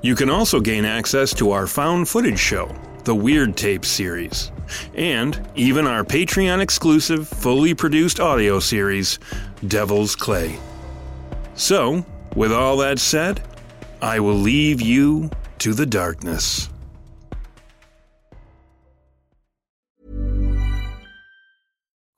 You can also gain access to our found footage show, the Weird Tape series, and even our Patreon exclusive, fully produced audio series, Devil's Clay. So, with all that said, I will leave you to the darkness.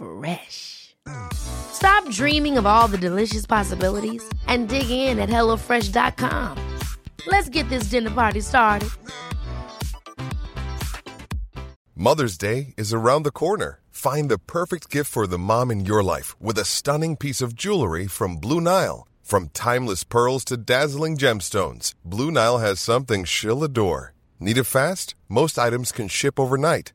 Fresh. Stop dreaming of all the delicious possibilities and dig in at HelloFresh.com. Let's get this dinner party started. Mother's Day is around the corner. Find the perfect gift for the mom in your life with a stunning piece of jewelry from Blue Nile. From timeless pearls to dazzling gemstones, Blue Nile has something she'll adore. Need it fast? Most items can ship overnight.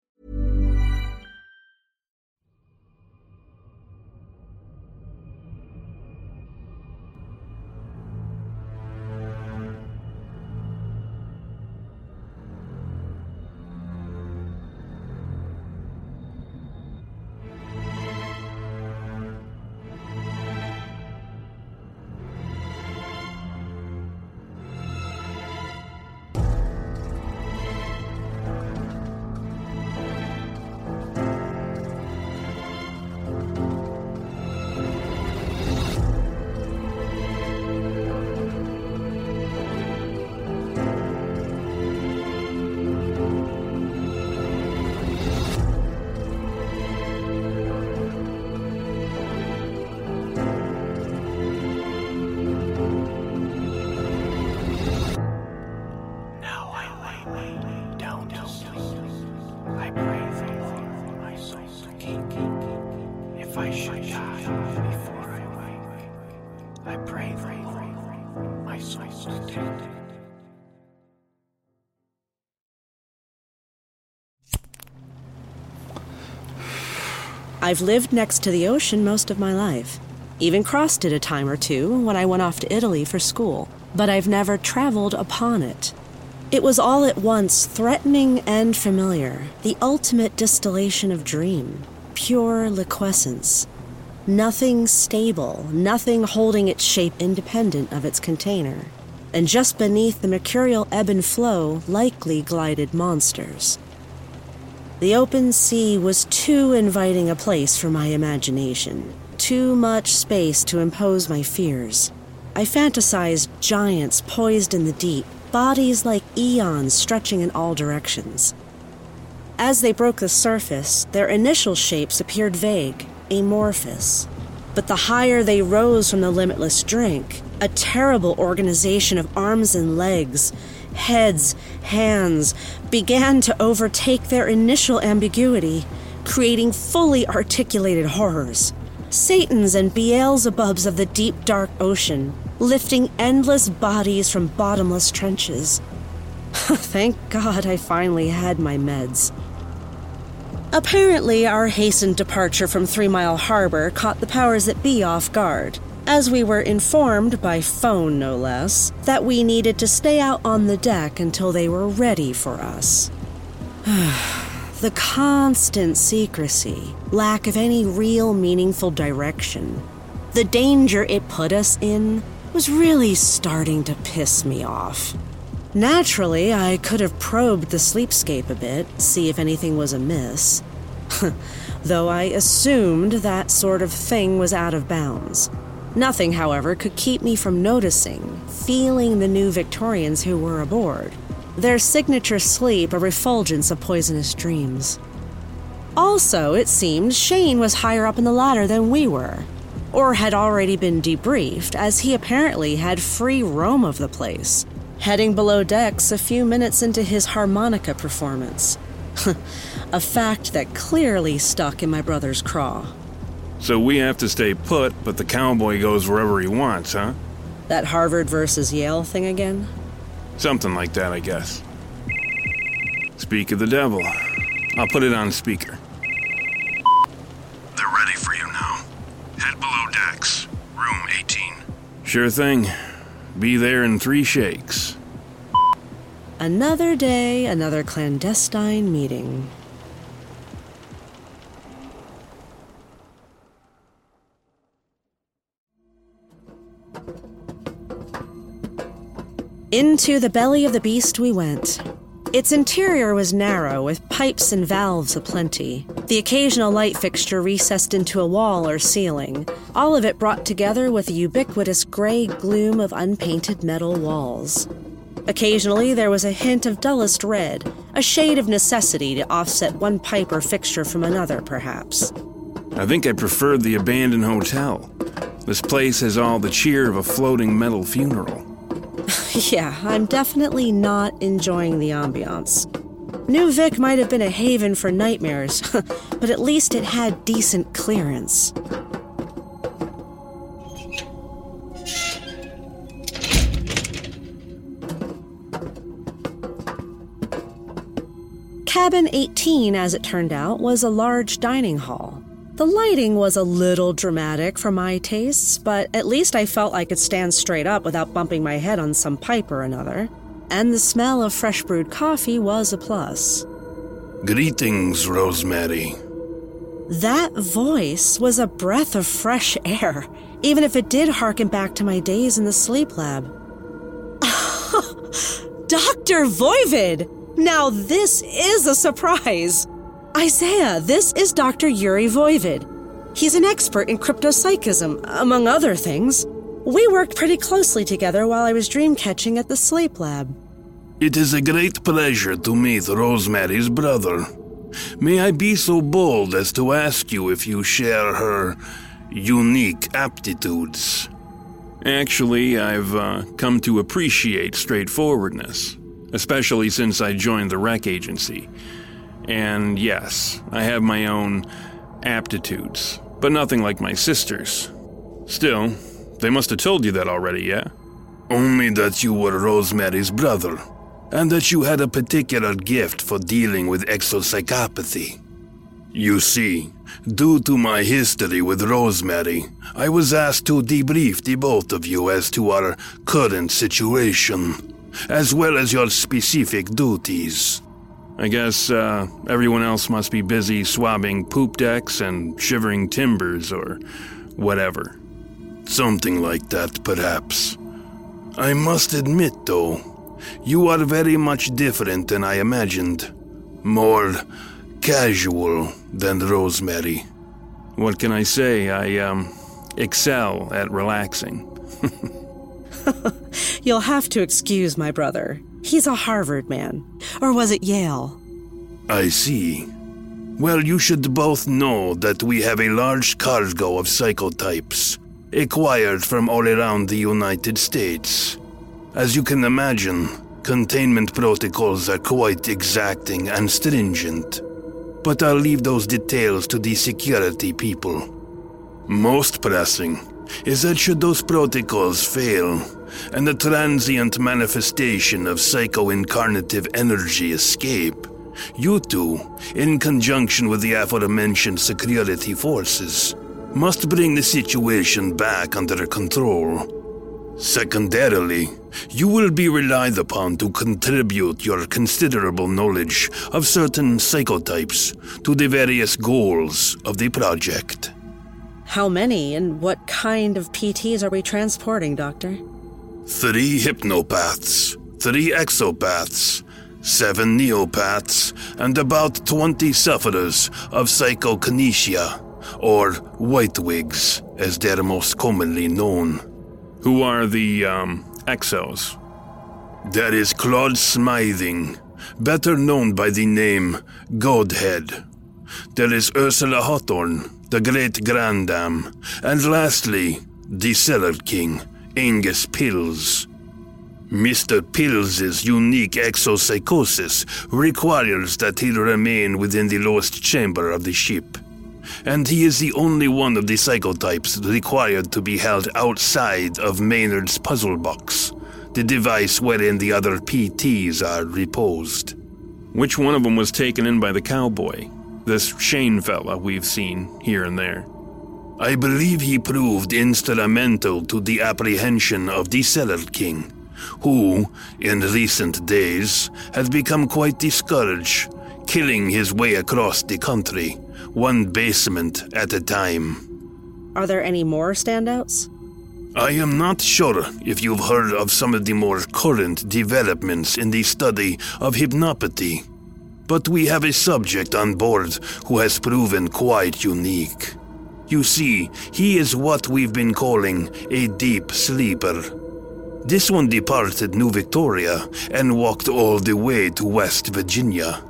I've lived next to the ocean most of my life. Even crossed it a time or two when I went off to Italy for school, but I've never traveled upon it. It was all at once threatening and familiar, the ultimate distillation of dream, pure liquescence. Nothing stable, nothing holding its shape independent of its container. And just beneath the mercurial ebb and flow likely glided monsters. The open sea was too inviting a place for my imagination, too much space to impose my fears. I fantasized giants poised in the deep, bodies like eons stretching in all directions. As they broke the surface, their initial shapes appeared vague, amorphous. But the higher they rose from the limitless drink, a terrible organization of arms and legs, heads, hands, began to overtake their initial ambiguity, creating fully articulated horrors. Satans and Beelzebubs of the deep dark ocean, lifting endless bodies from bottomless trenches. Thank God I finally had my meds. Apparently, our hastened departure from Three Mile Harbor caught the powers that be off guard, as we were informed by phone no less that we needed to stay out on the deck until they were ready for us. the constant secrecy, lack of any real meaningful direction, the danger it put us in was really starting to piss me off. Naturally, I could have probed the sleepscape a bit, see if anything was amiss. Though I assumed that sort of thing was out of bounds. Nothing, however, could keep me from noticing, feeling the new Victorians who were aboard. Their signature sleep a refulgence of poisonous dreams. Also, it seemed Shane was higher up in the ladder than we were, or had already been debriefed, as he apparently had free roam of the place heading below decks a few minutes into his harmonica performance. a fact that clearly stuck in my brother's craw. So we have to stay put, but the cowboy goes wherever he wants, huh? That Harvard versus Yale thing again? Something like that, I guess. Speak of the devil. I'll put it on speaker. They're ready for you now. Head below decks. Room 18. Sure thing. Be there in three shakes. Another day, another clandestine meeting. Into the belly of the beast we went. Its interior was narrow, with pipes and valves aplenty. The occasional light fixture recessed into a wall or ceiling, all of it brought together with a ubiquitous gray gloom of unpainted metal walls. Occasionally, there was a hint of dullest red, a shade of necessity to offset one pipe or fixture from another, perhaps. I think I preferred the abandoned hotel. This place has all the cheer of a floating metal funeral. yeah, I'm definitely not enjoying the ambiance. New Vic might have been a haven for nightmares, but at least it had decent clearance. Cabin 18, as it turned out, was a large dining hall. The lighting was a little dramatic for my tastes, but at least I felt I could stand straight up without bumping my head on some pipe or another. And the smell of fresh brewed coffee was a plus. Greetings, Rosemary. That voice was a breath of fresh air, even if it did harken back to my days in the sleep lab. Dr. Voyvid! Now this is a surprise! Isaiah, this is Dr. Yuri Voyvid. He's an expert in cryptopsychism, among other things. We worked pretty closely together while I was dream catching at the sleep lab. It is a great pleasure to meet Rosemary's brother. May I be so bold as to ask you if you share her unique aptitudes? Actually, I've uh, come to appreciate straightforwardness, especially since I joined the rec agency. And yes, I have my own aptitudes. but nothing like my sisters. Still, they must have told you that already, yeah? Only that you were Rosemary's brother, and that you had a particular gift for dealing with exopsychopathy. You see, due to my history with Rosemary, I was asked to debrief the both of you as to our current situation, as well as your specific duties. I guess uh, everyone else must be busy swabbing poop decks and shivering timbers or whatever. Something like that, perhaps. I must admit, though, you are very much different than I imagined. More casual than Rosemary. What can I say? I, um, excel at relaxing. You'll have to excuse my brother. He's a Harvard man. Or was it Yale? I see. Well, you should both know that we have a large cargo of psychotypes, acquired from all around the United States. As you can imagine, containment protocols are quite exacting and stringent. But I'll leave those details to the security people. Most pressing is that should those protocols fail, and the transient manifestation of psycho-incarnative energy escape, you two, in conjunction with the aforementioned security forces, must bring the situation back under control. Secondarily, you will be relied upon to contribute your considerable knowledge of certain psychotypes to the various goals of the project. How many and what kind of PTs are we transporting, Doctor? Three hypnopaths, three exopaths, seven neopaths, and about 20 sufferers of psychokinesia, or whitewigs, as they're most commonly known. Who are the, um, exos? That is Claude Smithing, better known by the name Godhead. There is Ursula Hawthorne, the great grandam, and lastly, the Cellar King, Angus Pills. Mr. Pills's unique exopsychosis requires that he remain within the lowest chamber of the ship and he is the only one of the psychotypes required to be held outside of Maynard's puzzle box, the device wherein the other PTs are reposed. Which one of them was taken in by the cowboy? This Shane fella we've seen here and there. I believe he proved instrumental to the apprehension of the Cellar King, who, in recent days, has become quite discouraged, killing his way across the country one basement at a time. Are there any more standouts? I am not sure if you've heard of some of the more current developments in the study of hypnopathy, but we have a subject on board who has proven quite unique. You see, he is what we've been calling a deep sleeper. This one departed New Victoria and walked all the way to West Virginia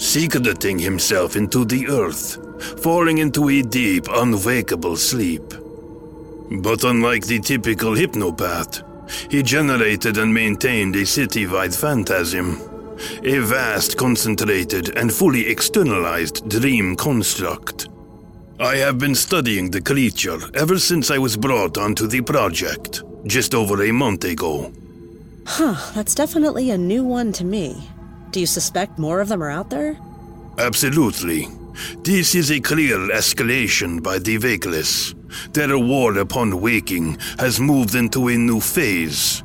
secreting himself into the earth, falling into a deep, unwakeable sleep. But unlike the typical hypnopath, he generated and maintained a city-wide phantasm, a vast, concentrated, and fully externalized dream construct. I have been studying the creature ever since I was brought onto the project, just over a month ago. Huh, that's definitely a new one to me. Do you suspect more of them are out there? Absolutely. This is a clear escalation by the Vakeless. Their war upon waking has moved into a new phase.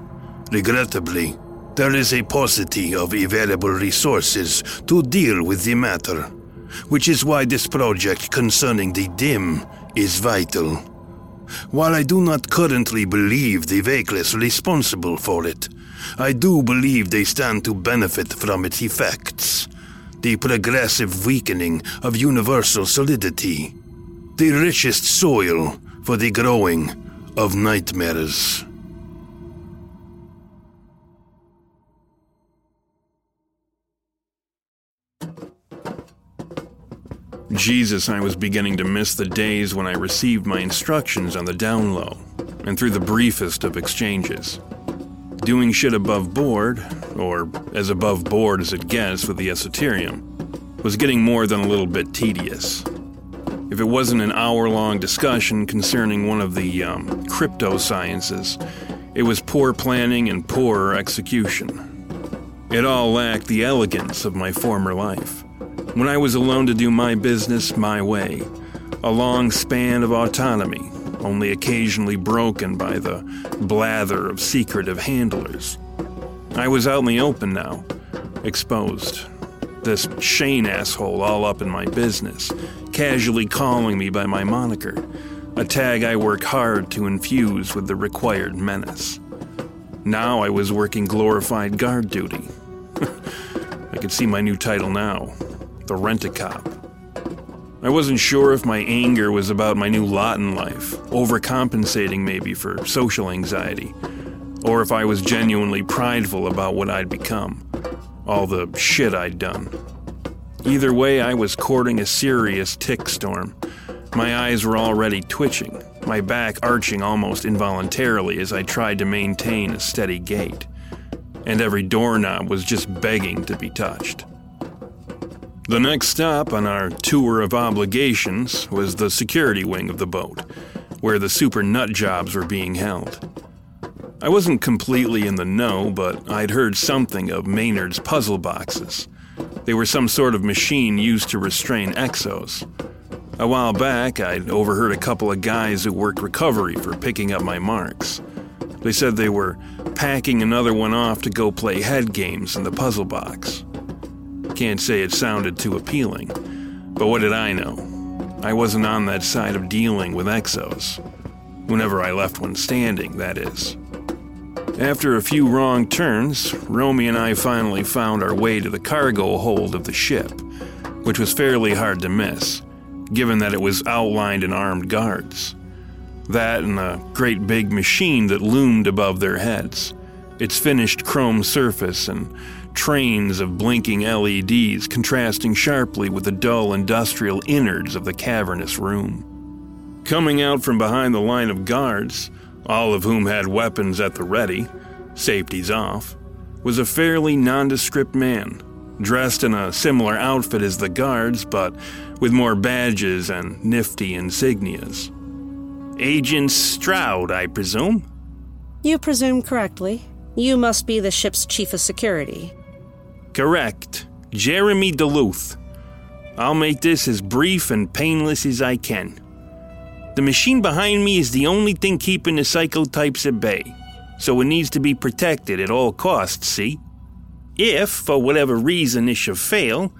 Regrettably, there is a paucity of available resources to deal with the matter, which is why this project concerning the dim is vital. While I do not currently believe the Vakeless responsible for it, I do believe they stand to benefit from its effects. The progressive weakening of universal solidity. The richest soil for the growing of nightmares. Jesus, I was beginning to miss the days when I received my instructions on the down low, and through the briefest of exchanges. Doing shit above board, or as above board as it gets with the esoterium, was getting more than a little bit tedious. if it wasn't an hour long discussion concerning one of the um, crypto sciences. It was poor planning and poor execution. It all lacked the elegance of my former life. When I was alone to do my business my way, a long span of autonomy, only occasionally broken by the blather of secretive handlers. I was out in the open now, exposed. This Shane asshole all up in my business, casually calling me by my moniker, a tag I work hard to infuse with the required menace. Now I was working glorified guard duty. I could see my new title now the rent a cop. I wasn't sure if my anger was about my new lot in life, overcompensating maybe for social anxiety, or if I was genuinely prideful about what I'd become, all the shit I'd done. Either way, I was courting a serious tick storm. My eyes were already twitching, my back arching almost involuntarily as I tried to maintain a steady gait. And every doorknob was just begging to be touched. The next stop on our tour of obligations was the security wing of the boat, where the super nut jobs were being held. I wasn't completely in the know, but I'd heard something of Maynard's puzzle boxes. They were some sort of machine used to restrain exos. A while back, I'd overheard a couple of guys who worked recovery for picking up my marks. They said they were packing another one off to go play head games in the puzzle box. Can't say it sounded too appealing, but what did I know? I wasn't on that side of dealing with exos. Whenever I left one standing, that is. After a few wrong turns, Romy and I finally found our way to the cargo hold of the ship, which was fairly hard to miss, given that it was outlined in armed guards. That and a great big machine that loomed above their heads, its finished chrome surface and trains of blinking LEDs contrasting sharply with the dull industrial innards of the cavernous room. Coming out from behind the line of guards, all of whom had weapons at the ready, safeties off, was a fairly nondescript man, dressed in a similar outfit as the guards, but with more badges and nifty insignias. Agent Stroud, I presume? You presume correctly. You must be the ship's chief of security. Correct. Jeremy Duluth. I'll make this as brief and painless as I can. The machine behind me is the only thing keeping the psychotypes at bay, so it needs to be protected at all costs, see? If, for whatever reason, it should fail,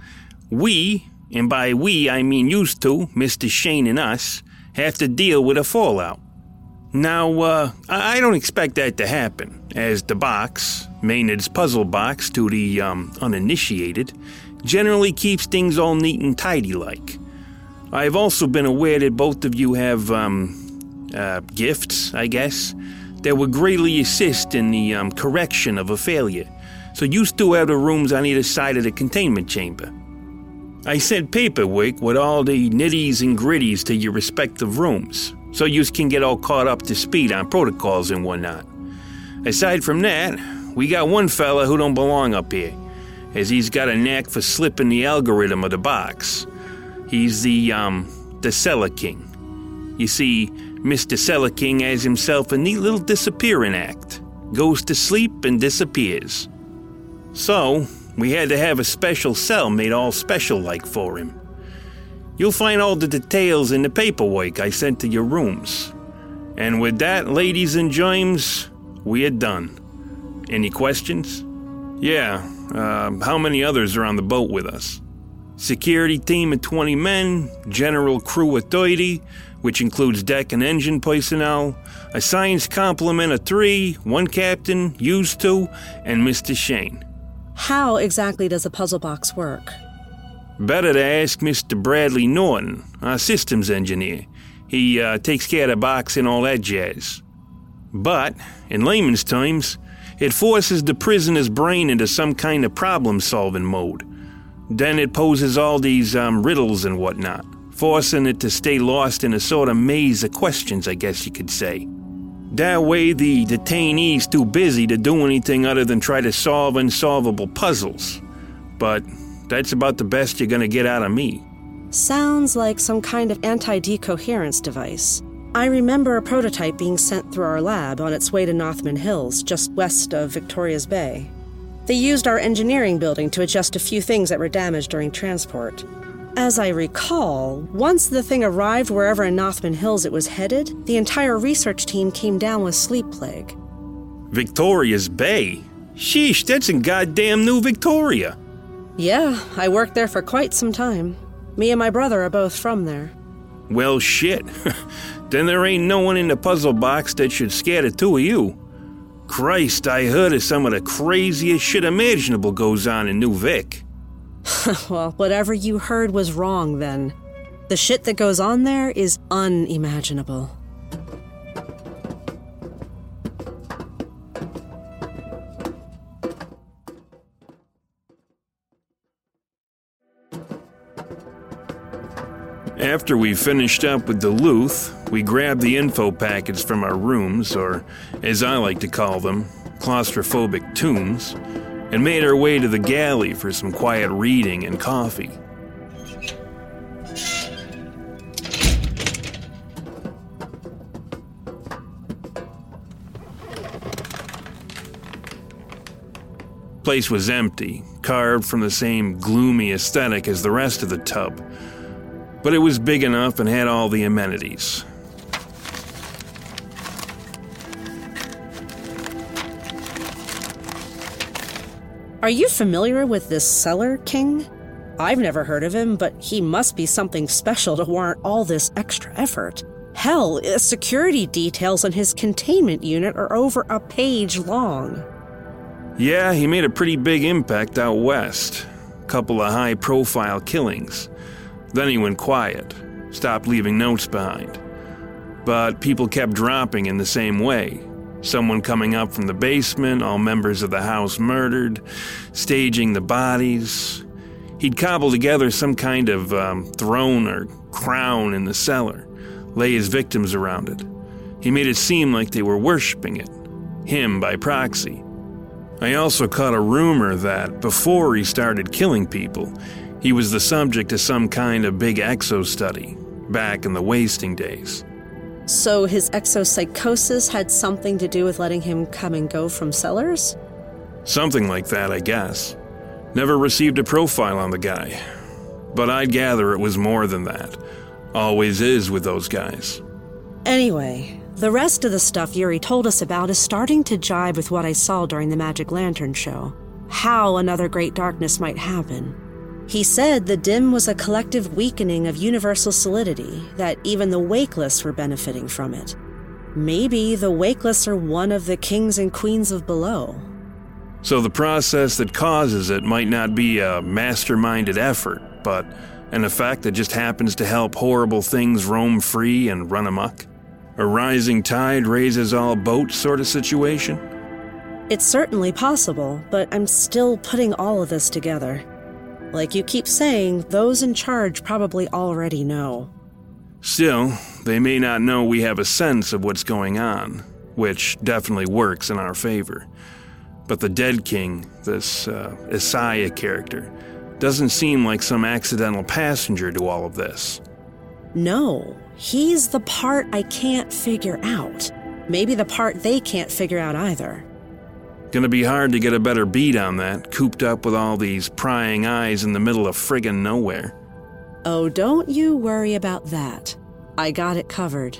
we, and by we I mean used to, Mr. Shane and us, have to deal with a fallout. Now, uh, I don't expect that to happen, as the box, Maynard's puzzle box to the um, uninitiated, generally keeps things all neat and tidy like. I've also been aware that both of you have, um, uh, gifts, I guess, that would greatly assist in the um, correction of a failure, so you still have the rooms on either side of the containment chamber. I sent paperwork with all the nitties and gritties to your respective rooms, so you can get all caught up to speed on protocols and whatnot. Aside from that, we got one fella who don't belong up here, as he's got a knack for slipping the algorithm of the box. He's the, um, the Cellar King. You see, Mr. Cellar King has himself a neat little disappearing act. Goes to sleep and disappears. So, we had to have a special cell made all special like for him. You'll find all the details in the paperwork I sent to your rooms. And with that, ladies and James, we are done. Any questions? Yeah, uh, how many others are on the boat with us? Security team of 20 men, general crew of 30, which includes deck and engine personnel, a science complement of three, one captain, used to, and Mr. Shane. How exactly does a puzzle box work? Better to ask Mr. Bradley Norton, our systems engineer. He uh, takes care of the box and all that jazz. But, in layman's terms, it forces the prisoner's brain into some kind of problem solving mode. Then it poses all these um, riddles and whatnot, forcing it to stay lost in a sort of maze of questions, I guess you could say. That way, the detainee's too busy to do anything other than try to solve unsolvable puzzles. But that's about the best you're gonna get out of me. Sounds like some kind of anti decoherence device. I remember a prototype being sent through our lab on its way to Nothman Hills, just west of Victoria's Bay. They used our engineering building to adjust a few things that were damaged during transport. As I recall, once the thing arrived wherever in Nothman Hills it was headed, the entire research team came down with sleep plague. Victoria's Bay? Sheesh, that's in goddamn New Victoria. Yeah, I worked there for quite some time. Me and my brother are both from there. Well, shit. then there ain't no one in the puzzle box that should scare the two of you. Christ, I heard of some of the craziest shit imaginable goes on in New Vic. well, whatever you heard was wrong then. The shit that goes on there is unimaginable. After we finished up with Duluth, we grabbed the info packets from our rooms, or as I like to call them, claustrophobic tombs, and made our way to the galley for some quiet reading and coffee. Place was empty, carved from the same gloomy aesthetic as the rest of the tub, but it was big enough and had all the amenities. Are you familiar with this Cellar King? I've never heard of him, but he must be something special to warrant all this extra effort. Hell, the security details on his containment unit are over a page long. Yeah, he made a pretty big impact out west. Couple of high profile killings. Then he went quiet, stopped leaving notes behind. But people kept dropping in the same way. Someone coming up from the basement, all members of the house murdered, staging the bodies. He'd cobble together some kind of um, throne or crown in the cellar, lay his victims around it. He made it seem like they were worshiping it, him by proxy. I also caught a rumor that before he started killing people, he was the subject of some kind of big exo study back in the wasting days. So his exopsychosis had something to do with letting him come and go from cellars? Something like that, I guess. Never received a profile on the guy. But I'd gather it was more than that. Always is with those guys. Anyway, the rest of the stuff Yuri told us about is starting to jibe with what I saw during the Magic Lantern show. How another great darkness might happen. He said the dim was a collective weakening of universal solidity, that even the wakeless were benefiting from it. Maybe the wakeless are one of the kings and queens of below. So the process that causes it might not be a masterminded effort, but an effect that just happens to help horrible things roam free and run amok? A rising tide raises all boats sort of situation? It's certainly possible, but I'm still putting all of this together. Like you keep saying, those in charge probably already know. Still, they may not know we have a sense of what's going on, which definitely works in our favor. But the Dead King, this uh, Isaiah character, doesn't seem like some accidental passenger to all of this. No, he's the part I can't figure out. Maybe the part they can't figure out either. Gonna be hard to get a better beat on that, cooped up with all these prying eyes in the middle of friggin' nowhere. Oh, don't you worry about that. I got it covered.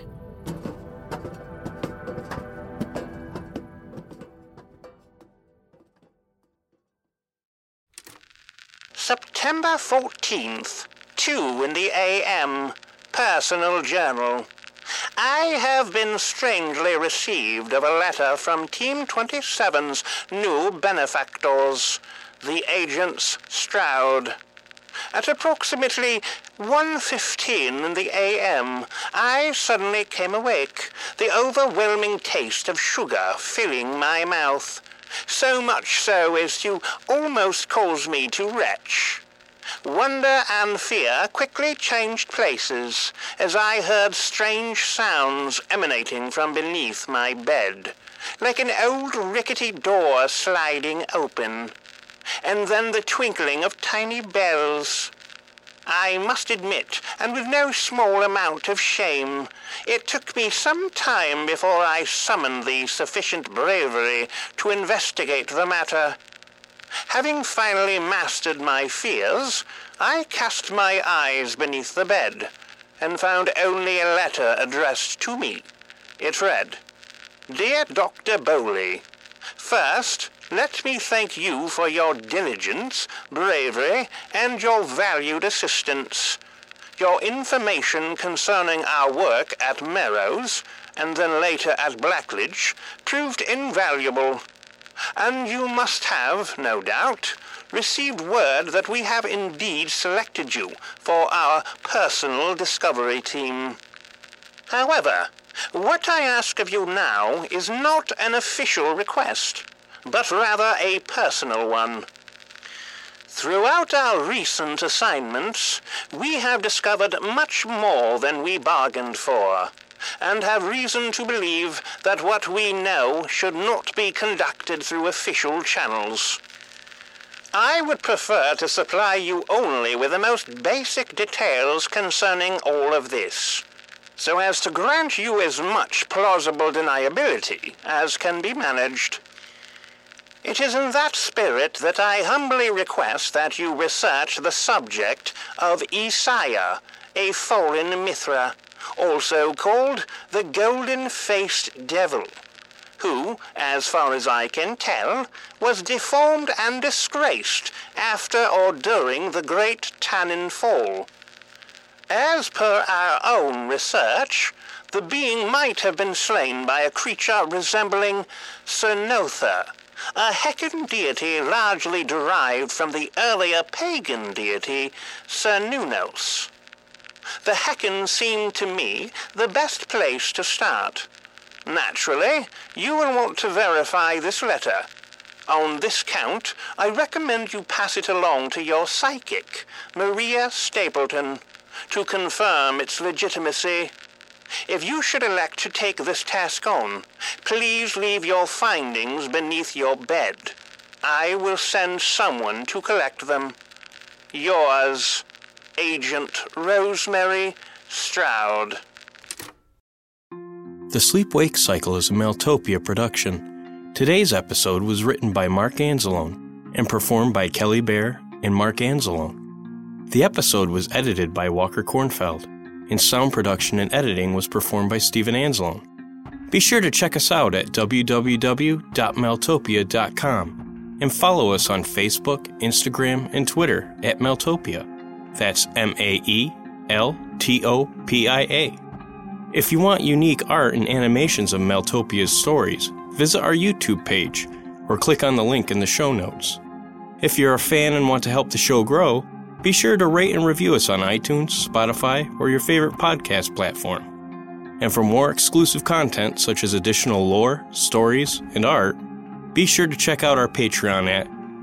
September 14th, 2 in the AM. Personal Journal. I have been strangely received of a letter from Team 27's new benefactors, the agents Stroud. At approximately 1.15 in the a.m., I suddenly came awake, the overwhelming taste of sugar filling my mouth, so much so as to almost cause me to retch. Wonder and fear quickly changed places as I heard strange sounds emanating from beneath my bed, like an old rickety door sliding open, and then the twinkling of tiny bells. I must admit, and with no small amount of shame, it took me some time before I summoned the sufficient bravery to investigate the matter. Having finally mastered my fears, I cast my eyes beneath the bed and found only a letter addressed to me. It read, Dear Dr. Bowley, First, let me thank you for your diligence, bravery, and your valued assistance. Your information concerning our work at Merrow's, and then later at Blackledge, proved invaluable. And you must have, no doubt, received word that we have indeed selected you for our personal discovery team. However, what I ask of you now is not an official request, but rather a personal one. Throughout our recent assignments, we have discovered much more than we bargained for, and have reason to believe that what we know should not be conducted through official channels. I would prefer to supply you only with the most basic details concerning all of this so as to grant you as much plausible deniability as can be managed. It is in that spirit that I humbly request that you research the subject of Isaiah, a fallen Mithra, also called the golden-faced devil, who, as far as I can tell, was deformed and disgraced after or during the great Tannin Fall, as per our own research, the being might have been slain by a creature resembling Cernotha, a Heccan deity largely derived from the earlier pagan deity Cernunnos. The Heccan seemed to me the best place to start. Naturally, you will want to verify this letter. On this count, I recommend you pass it along to your psychic, Maria Stapleton to confirm its legitimacy. If you should elect to take this task on, please leave your findings beneath your bed. I will send someone to collect them. Yours, Agent Rosemary Stroud. The Sleep Wake Cycle is a Maeltopia production. Today's episode was written by Mark Anzalone and performed by Kelly Bair and Mark Anzalone. The episode was edited by Walker Kornfeld, and sound production and editing was performed by Steven Anzalone. Be sure to check us out at www.maeltopia.com and follow us on Facebook, Instagram, and Twitter at Maeltopia. That's M A E L T O P I A. If you want unique art and animations of Maeltopia's stories, visit our YouTube page or click on the link in the show notes. If you're a fan and want to help the show grow, be sure to rate and review us on iTunes, Spotify, or your favorite podcast platform. And for more exclusive content, such as additional lore, stories, and art, be sure to check out our Patreon at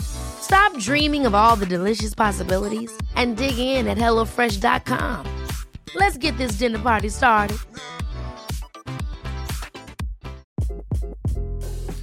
Stop dreaming of all the delicious possibilities and dig in at HelloFresh.com. Let's get this dinner party started.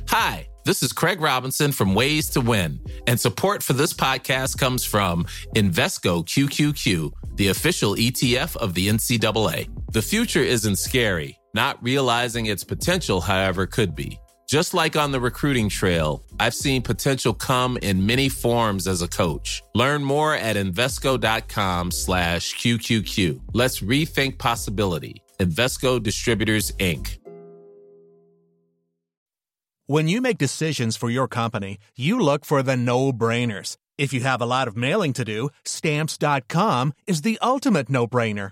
Hi, this is Craig Robinson from Ways to Win, and support for this podcast comes from Invesco QQQ, the official ETF of the NCAA. The future isn't scary. Not realizing its potential, however, could be. Just like on the recruiting trail, I've seen potential come in many forms as a coach. Learn more at Invesco.com slash QQQ. Let's rethink possibility. Invesco Distributors, Inc. When you make decisions for your company, you look for the no-brainers. If you have a lot of mailing to do, Stamps.com is the ultimate no-brainer.